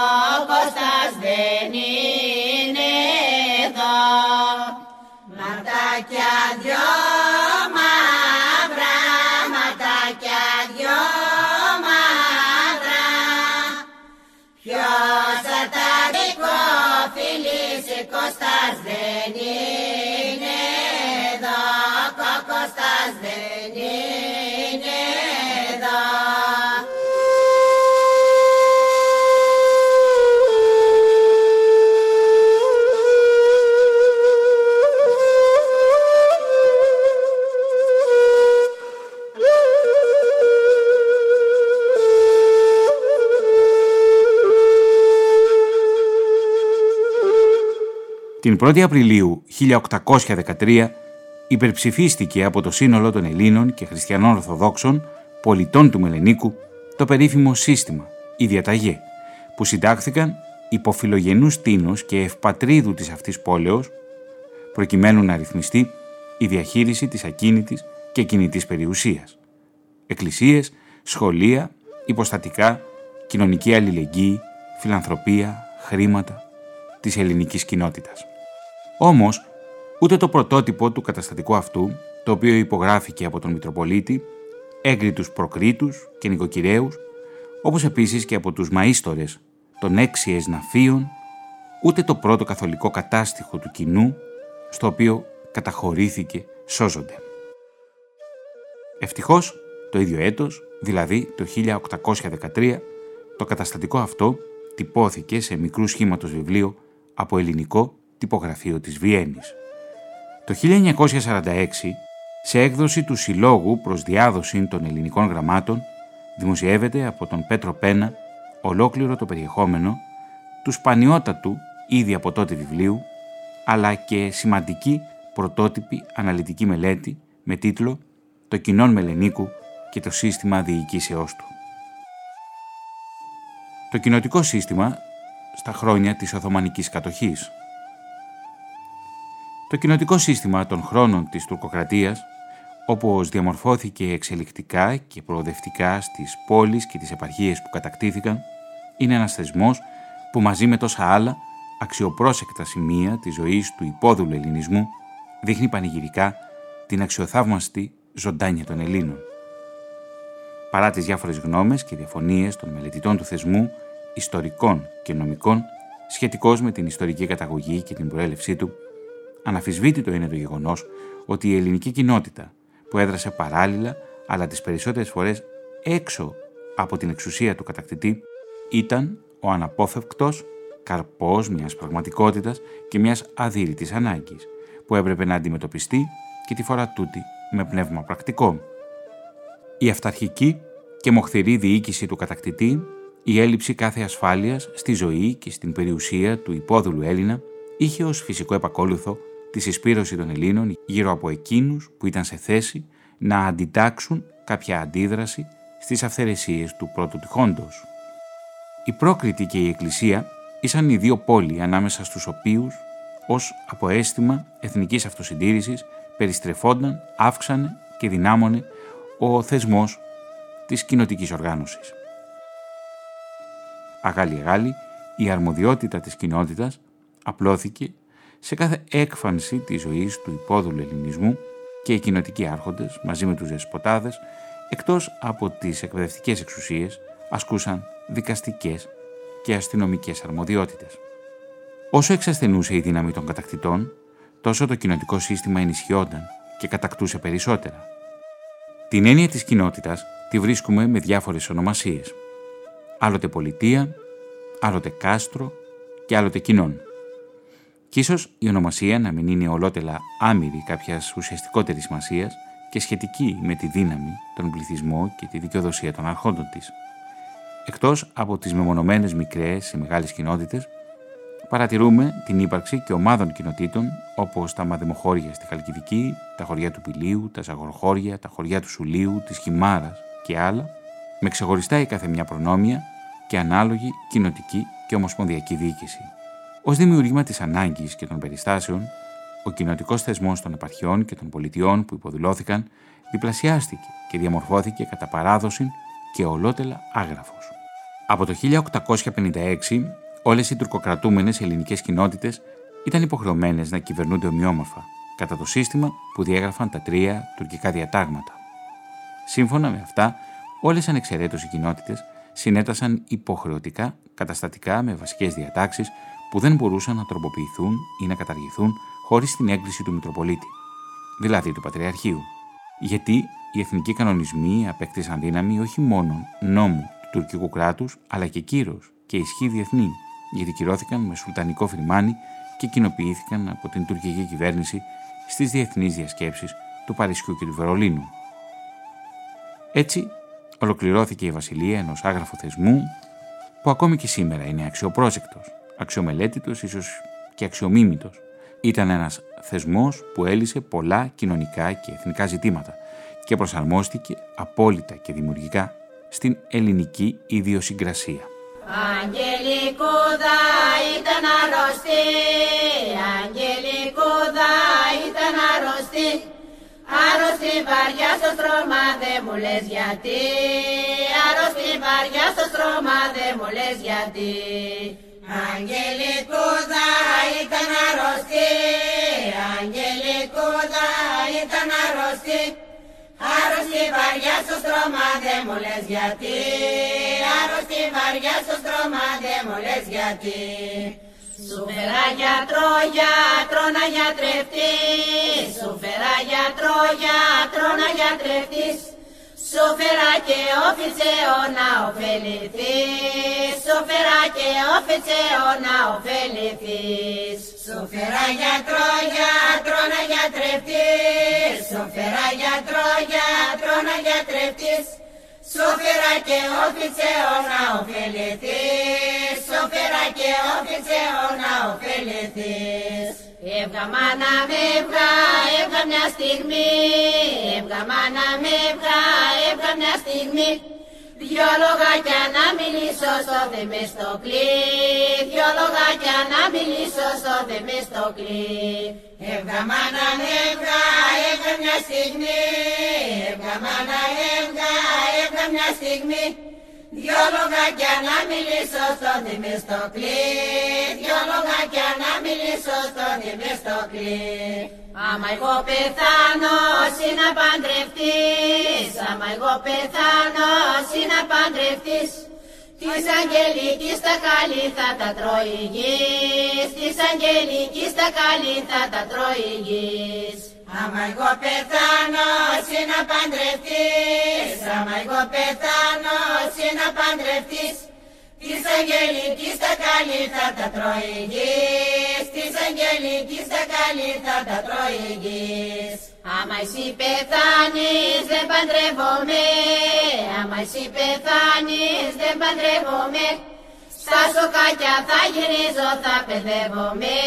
Κώστας δεν είναι Κώστας δεν είναι εδώ Κώστας Την 1η Απριλίου 1813 υπερψηφίστηκε από το σύνολο των Ελλήνων και Χριστιανών Ορθοδόξων πολιτών του Μελενίκου το περίφημο σύστημα, η διαταγή, που συντάχθηκαν υπό φιλογενούς τίνους και ευπατρίδου της αυτής πόλεως, προκειμένου να ρυθμιστεί η διαχείριση της ακίνητης και κινητής περιουσίας. Εκκλησίες, σχολεία, υποστατικά, κοινωνική αλληλεγγύη, φιλανθρωπία, χρήματα της ελληνικής κοινότητας. Όμως, ούτε το πρωτότυπο του καταστατικού αυτού, το οποίο υπογράφηκε από τον Μητροπολίτη, έγκριτους προκρίτους και νοικοκυρέους, όπως επίσης και από τους μαΐστορες των έξι εσναφίων, ούτε το πρώτο καθολικό κατάστοιχο του κοινού, στο οποίο καταχωρήθηκε σώζονται. Ευτυχώς, το ίδιο έτος, δηλαδή το 1813, το καταστατικό αυτό τυπώθηκε σε μικρού σχήματος βιβλίο από ελληνικό τυπογραφείο της Βιέννης. Το 1946, σε έκδοση του Συλλόγου προς διάδοση των ελληνικών γραμμάτων, δημοσιεύεται από τον Πέτρο Πένα ολόκληρο το περιεχόμενο του σπανιότατου ήδη από τότε βιβλίου, αλλά και σημαντική πρωτότυπη αναλυτική μελέτη με τίτλο «Το κοινόν Μελενίκου και το σύστημα διοικήσεώς του». Το κοινοτικό σύστημα στα χρόνια της Οθωμανικής κατοχής. Το κοινοτικό σύστημα των χρόνων της τουρκοκρατίας, όπως διαμορφώθηκε εξελικτικά και προοδευτικά στις πόλεις και τις επαρχίες που κατακτήθηκαν, είναι ένας θεσμός που μαζί με τόσα άλλα αξιοπρόσεκτα σημεία της ζωής του υπόδουλου ελληνισμού δείχνει πανηγυρικά την αξιοθαύμαστη ζωντάνια των Ελλήνων. Παρά τις διάφορες γνώμες και διαφωνίες των μελετητών του θεσμού, ιστορικών και νομικών, σχετικώς με την ιστορική καταγωγή και την προέλευσή του, αναφυσβήτητο είναι το γεγονός ότι η ελληνική κοινότητα που έδρασε παράλληλα αλλά τις περισσότερες φορές έξω από την εξουσία του κατακτητή ήταν ο αναπόφευκτος καρπός μιας πραγματικότητας και μιας αδύρυτης ανάγκης που έπρεπε να αντιμετωπιστεί και τη φορά τούτη με πνεύμα πρακτικό. Η αυταρχική και μοχθηρή διοίκηση του κατακτητή, η έλλειψη κάθε ασφάλειας στη ζωή και στην περιουσία του υπόδουλου Έλληνα είχε ως φυσικό επακόλουθο τη συσπήρωση των Ελλήνων γύρω από εκείνους που ήταν σε θέση να αντιτάξουν κάποια αντίδραση στις αυθαιρεσίες του πρώτου τυχόντος. Η Πρόκριτη και η Εκκλησία ήσαν οι δύο πόλοι ανάμεσα στους οποίους, ως αποέστημα εθνικής αυτοσυντήρησης, περιστρεφόνταν, αύξανε και δυνάμωνε ο θεσμός της κοινοτικής οργάνωσης. Αγάλι-αγάλι, η αρμοδιότητα της κοινότητας απλώθηκε σε κάθε έκφανση της ζωής του υπόδουλου ελληνισμού και οι κοινοτικοί άρχοντες μαζί με τους δεσποτάδες εκτός από τις εκπαιδευτικές εξουσίες ασκούσαν δικαστικές και αστυνομικές αρμοδιότητες. Όσο εξασθενούσε η δύναμη των κατακτητών, τόσο το κοινοτικό σύστημα ενισχυόταν και κατακτούσε περισσότερα. Την έννοια της κοινότητας τη βρίσκουμε με διάφορες ονομασίες. Άλλοτε πολιτεία, άλλοτε κάστρο και άλλοτε κοινών. Κι ίσως η ονομασία να μην είναι ολότελα άμυρη κάποιας ουσιαστικότερης σημασίας και σχετική με τη δύναμη, τον πληθυσμό και τη δικαιοδοσία των αρχόντων της. Εκτός από τις μεμονωμένες μικρές ή μεγάλες κοινότητες, παρατηρούμε την ύπαρξη και ομάδων κοινοτήτων όπως τα Μαδημοχώρια στη Χαλκιδική, τα χωριά του Πηλίου, τα Ζαγορχώρια, τα χωριά του Σουλίου, της Χιμάρας και άλλα, με ξεχωριστά η καθεμιά προνόμια και ανάλογη κοινοτική και ομοσπονδιακή διοίκηση. Ω δημιουργήμα της ανάγκης και των περιστάσεων, ο κοινοτικός θεσμός των επαρχιών και των πολιτιών που υποδηλώθηκαν διπλασιάστηκε και διαμορφώθηκε κατά παράδοση και ολότελα άγραφος. Από το 1856 όλες οι τουρκοκρατούμενες ελληνικές κοινότητες ήταν υποχρεωμένες να κυβερνούνται ομοιόμορφα κατά το σύστημα που διέγραφαν τα τρία τουρκικά διατάγματα. Σύμφωνα με αυτά, όλες ανεξαιρέτως οι κοινότητες συνέτασαν υποχρεωτικά καταστατικά με βασικές διατάξεις που δεν μπορούσαν να τροποποιηθούν ή να καταργηθούν χωρίς την έγκριση του Μητροπολίτη, δηλαδή του Πατριαρχείου. Γιατί οι εθνικοί κανονισμοί απέκτησαν δύναμη όχι μόνο νόμου του τουρκικού κράτους, αλλά και κύρος και ισχύ διεθνή, γιατί κυρώθηκαν με σουλτανικό φρυμάνι και κοινοποιήθηκαν από την τουρκική κυβέρνηση στις διεθνείς διασκέψεις του Παρισιού και του Βερολίνου. Έτσι, ολοκληρώθηκε η βασιλεία ενός άγραφου θεσμού που ακόμη και σήμερα είναι αξιοπρόσεκτος, αξιομελέτητος, ίσως και αξιομίμητος. Ήταν ένας θεσμός που έλυσε πολλά κοινωνικά και εθνικά ζητήματα και προσαρμόστηκε απόλυτα και δημιουργικά στην ελληνική ιδιοσυγκρασία. Αγγελικούδα ήταν αρρωστή, Αγγελικούδα ήταν αρρωστή Άρρωστη βαριά στο στρώμα δεν μου λες γιατί Άρρωστη βαριά στο στρώμα δεν μου λες γιατί Αγγελικούδα ήταν αρρωστή Αγγελικούδα ήταν αρρωστή Άρρωστη βαριά στο στρώμα δεν μου λες γιατί. Άρρωστη βαριά στο στρώμα δεν μου λες γιατί. Σου φέρα γιατρό, γιατρό να γιατρευτείς. Σου φέρα γιατρό, γιατρό να γιατρευτείς Σου φέρα και όφησε ο να ωφεληθείς. Σου φέρα και όφησε ο να ωφεληθείς. Σου φέρα γιατρό, γιατρό να γιατρευτείς. Σου φέρα γιατρό, γιατρό να γιατρευτείς. Σου φέρα και όφησε ο να ωφεληθείς. Σου φέρα και όφησε ο να ωφεληθείς Έβγα μάνα με έβγα, έβγα μια στιγμή. Έβγα μάνα με έβγα, έβγα μια στιγμή. Δυο λογάκια να μιλήσω στο Θεμιστοκλή Δυο λογάκια να μιλήσω στο Θεμιστοκλή Έβγα μάνα έβγα, έβγα μια στιγμή. Έβγα μάνα έβγα, έβγα μια στιγμή Δυο λογάκια να μιλήσω στο Θεμιστοκλή Δυο λογάκια να μιλήσω στο Θεμιστοκλή Άμα εγώ πεθάνω, εσύ να παντρευτείς. Άμα εγώ πεθάνω, εσύ να παντρευτείς. Της Αγγελικής τα καλή θα τα τρώει η γης Της Αγγελικής τα καλή θα τα τρώει η γης Άμα εγώ πεθάνω, εσύ να παντρευτείς. Άμα εγώ πεθάνω, εσύ να παντρευτείς. Της Αγγελικής τα καλή θα τα τρώει η γης Της Αγγελικής τα καλή θα τα τρώει η γης Άμα εσύ πεθάνεις δεν παντρεύομαι. Άμα εσύ πεθάνεις δεν παντρεύομαι. Στα σοκάκια θα γυρίζω, θα παιδεύομαι.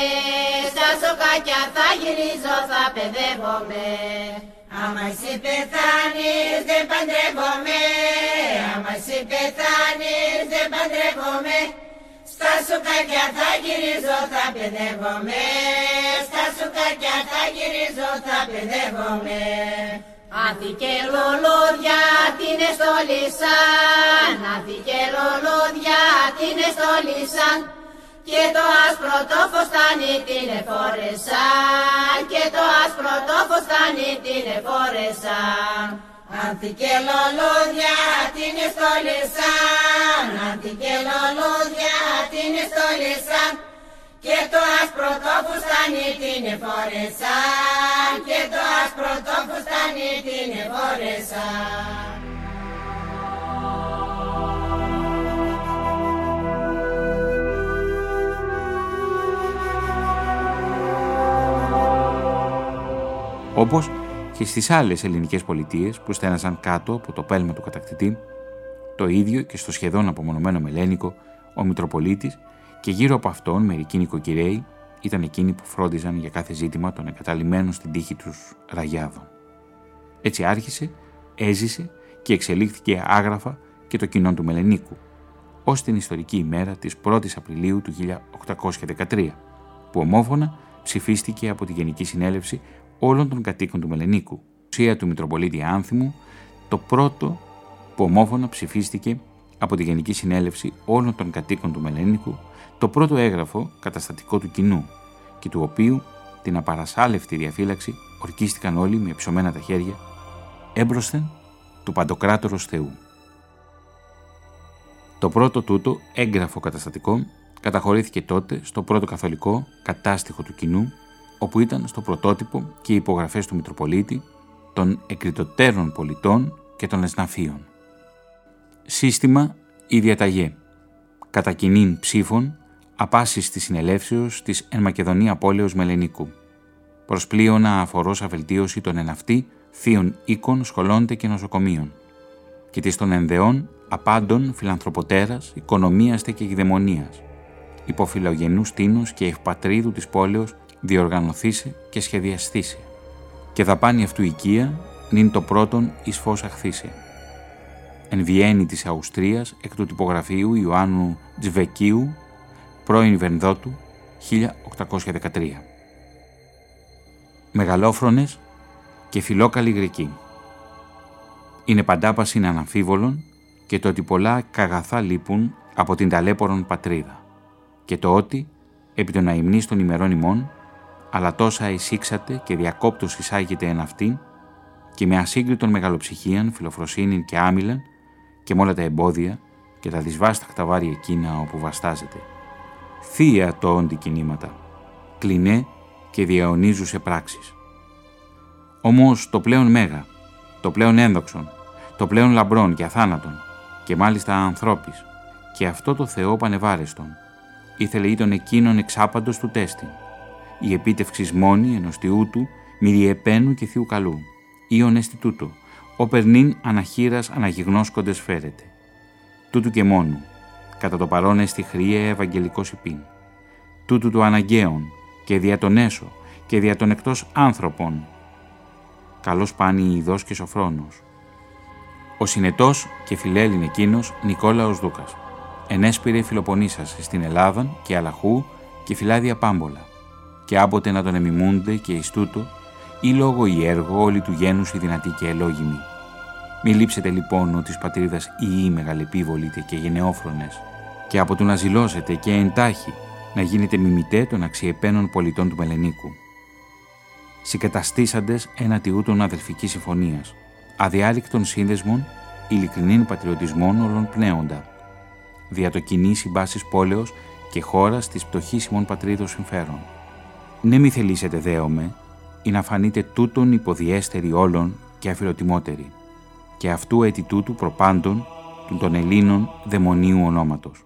Στα σοκάκια θα γυρίζω, θα παιδεύομαι. Άμα εσύ πεθάνεις δεν παντρεύομαι. Άμα εσύ πεθάνεις δεν παντρεύομαι. Στα σοκάκια θα γυρίζω, θα παιδεύομαι. Στα σοκάκια θα γυρίζω, θα παιδεύομαι. Άθηκε λουλούδια την εστόλισαν, άθηκε λουλούδια την εστόλισαν και το άσπρο το φωστάνι την εφόρεσαν και το άσπρο το φωστάνι την εφόρεσαν. Άνθηκε λουλούδια την εστόλισαν, άνθηκε λουλούδια την εστόλισαν και το άσπρο το φουστάνι την εφόρεσαν και το άσπρο το φουστάνι την εφόρεσαν. Όπως και στις άλλες ελληνικές πολιτείες που στέναζαν κάτω από το πέλμα του κατακτητή, το ίδιο και στο σχεδόν απομονωμένο Μελένικο, ο Μητροπολίτης και γύρω από αυτόν μερικοί νοικοκυρέοι ήταν εκείνοι που φρόντιζαν για κάθε ζήτημα των εγκαταλειμμένων στην τύχη τους ραγιάδων. Έτσι άρχισε, έζησε και εξελίχθηκε άγραφα και το κοινό του Μελενίκου, ως την ιστορική ημέρα της 1ης Απριλίου του 1813, που ομόφωνα ψηφίστηκε από τη Γενική Συνέλευση όλων των κατοίκων του Μελενίκου. Ουσία του Μητροπολίτη Άνθιμου, το πρώτο που ομόφωνα ψηφίστηκε από τη Γενική Συνέλευση όλων των κατοίκων του Μελενίκου, το πρώτο έγγραφο καταστατικό του κοινού και του οποίου την απαρασάλευτη διαφύλαξη ορκίστηκαν όλοι με ψωμένα τα χέρια έμπροσθεν του Παντοκράτορος Θεού. Το πρώτο τούτο έγγραφο καταστατικό καταχωρήθηκε τότε στο πρώτο καθολικό κατάστοιχο του κοινού, όπου ήταν στο πρωτότυπο και οι υπογραφές του Μητροπολίτη, των εκριτωτέρων πολιτών και των εσναφίων. Σύστημα ή διαταγέ. Κατά κοινήν ψήφων, απάσης της συνελεύσεως της εν Μακεδονία πόλεως Μελενικού. Προσπλήωνα αφορώσα βελτίωση των εναυτή θείων οίκων, σχολώνται και νοσοκομείων. Και της των ενδεών απάντων φιλανθρωποτέρας, οικονομίαστε και γηδαιμονίας υποφιλογενούς τίνου και ευπατρίδου της πόλεως διοργανωθήσε και σχεδιαστήσε. Και δαπάνη αυτού οικία νυν το πρώτον εις φως αχθήσε. Εν Βιέννη της Αουστρίας εκ του τυπογραφείου Ιωάννου Τζβεκίου, πρώην Βενδότου, 1813. Μεγαλόφρονες και φιλόκαλοι Γρικοί. Είναι παντάπαση αναμφίβολον και το ότι πολλά καγαθά λείπουν από την ταλέπορον πατρίδα και το ότι, επί των αημνής των ημερών ημών, αλλά τόσα εισήξατε και διακόπτως εισάγεται εν αυτήν, και με ασύγκριτον μεγαλοψυχίαν, φιλοφροσύνην και άμυλαν, και με όλα τα εμπόδια και τα δυσβάσταχτα βάρη εκείνα όπου βαστάζεται. Θεία το όντι κινήματα, κλινέ και διαονίζουσε πράξεις. Όμως το πλέον μέγα, το πλέον ένδοξον, το πλέον λαμπρόν και αθάνατον, και μάλιστα ανθρώπης, και αυτό το Θεό πανεβάρεστον, ήθελε ή τον εκείνον εξάπαντος του τέστην. Η επίτευξη μόνη ενός τιού του, μυριεπένου και θείου καλού. Ή έστι τούτο, ο περνήν αναχείρας αναγυγνώσκοντες φέρεται. Τούτου και μόνου, κατά το παρόν εστι χρία ευαγγελικός υπήν. Τούτου του αναγκαίων και δια τον έσω και δια τον εκτός άνθρωπων. Καλός πάνει ειδός και σοφρόνος. Ο συνετός και φιλέλλην εκείνος Νικόλαος Δούκας ενέσπηρε φιλοπονήσας στην Ελλάδα και Αλαχού και φυλάδια πάμπολα, και άποτε να τον εμιμούνται και εις τούτο, ή λόγω ή έργο όλοι του γένους οι δυνατοί και ελόγιμοι. Μη λείψετε λοιπόν ότι πατρίδας ή ή μεγαλεπίβολητε και γενναιόφρονες, και από του να ζηλώσετε και εντάχει να γίνετε μιμητέ των αξιεπένων πολιτών του Μελενίκου. Συγκαταστήσαντες ένα τιούτων αδελφική συμφωνίας, αδιάλεικτων σύνδεσμων, ειλικρινήν πατριωτισμών όλων πνέοντα, δια το κοινή συμπάσης πόλεως και χώρας της πτωχήσιμων πατρίδων συμφέρον. Ναι μη θελήσετε δέομαι, ή να φανείτε τούτον υποδιέστεροι όλων και αφιλοτιμότεροι, και αυτού έτη τούτου προπάντων των Ελλήνων δαιμονίου ονόματος.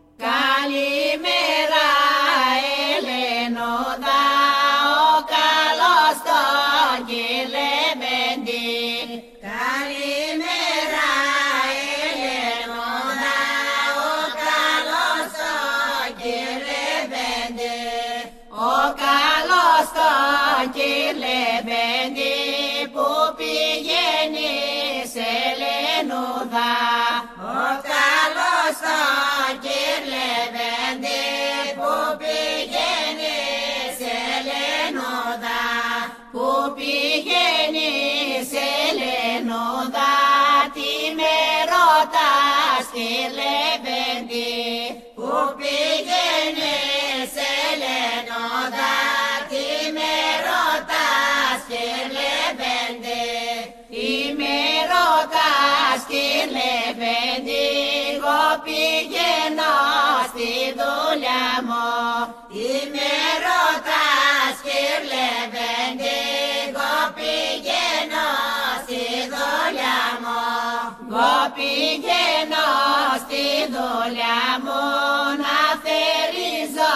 Στη Λεβέντη που πήγαινε σε Λενόδα τι με ρωτάς και Λεβέντη. Τι με ρωτάς και Λεβέντη εγώ πηγαίνω στη δουλειά μου. Τι με ρωτάς και Λεβέντη εγώ πηγαίνω στη δουλειά μου εγώ πηγαίνω στη δουλειά μου να θερίζω,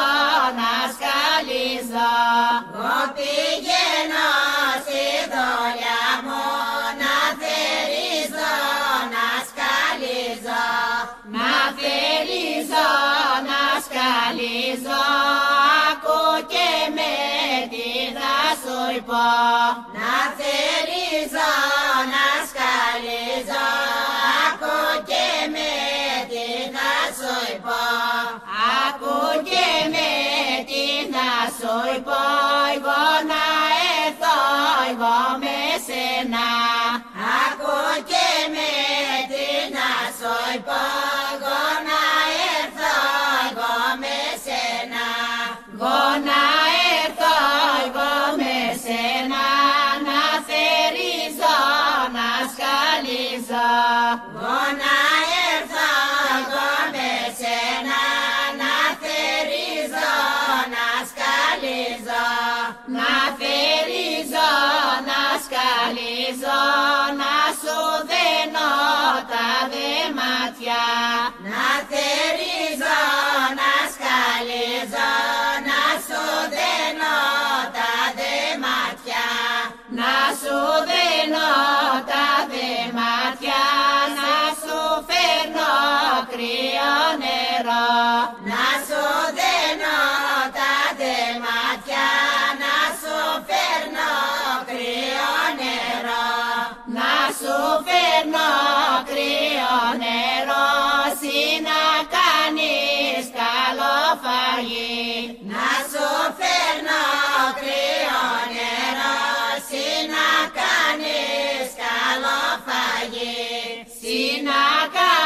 να σκαλίζω. Εγώ πηγαίνω στη δουλειά μου να θερίζω, να σκαλίζω. Να θερίζω, να σκαλίζω, ακού και με τι θα σου πω. Να θερίζω, να Μαλίζα Ακού και με τι θα σου είπω Ακού και με να με σένα Ακού σκαλίζω Εγώ να έρθω εγώ με σένα να θερίζω να σκαλίζω. Να θερίζω να σκαλίζω να σου δένω τα δεμάτια να θερίζω να σκαλίζω σου δένω τα δεμάτια να σου φέρνω κρύο νερό. Να σου δένω τα δεμάτια να σου φέρνω κρύο νερό. Να σου φέρνω κρύο νερό συ να κάνεις καλό φαγί να σου φέρνω κρύο νερό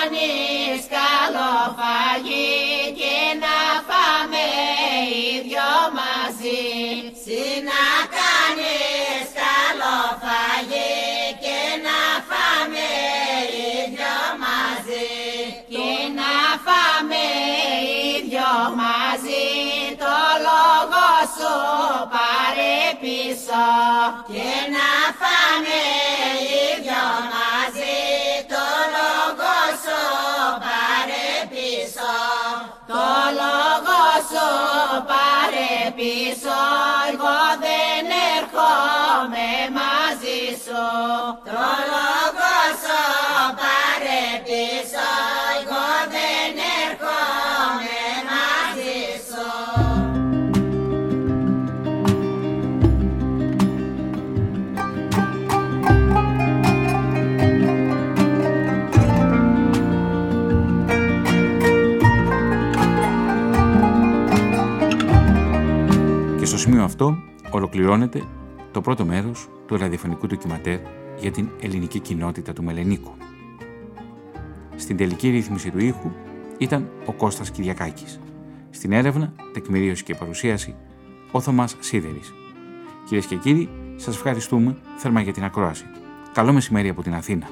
κάνεις καλό φαγί και να φάμε οι δυο μαζί. Συ να κάνεις καλό φαγί και να φάμε οι δυο μαζί. Και να φάμε οι δυο μαζί το λόγο σου πάρε πίσω και να φάμε οι δυο μαζί πάρε πίσω εγώ δεν έρχομαι μαζί σου. Το λόγο σου ολοκληρώνεται το πρώτο μέρος του ραδιοφωνικού ντοκιματέρ για την ελληνική κοινότητα του Μελενίκου. Στην τελική ρύθμιση του ήχου ήταν ο Κώστας Κυριακάκης. Στην έρευνα, τεκμηρίωση και παρουσίαση, ο Θωμάς Σίδερης. Κυρίες και κύριοι, σας ευχαριστούμε θερμά για την ακρόαση. Καλό μεσημέρι από την Αθήνα.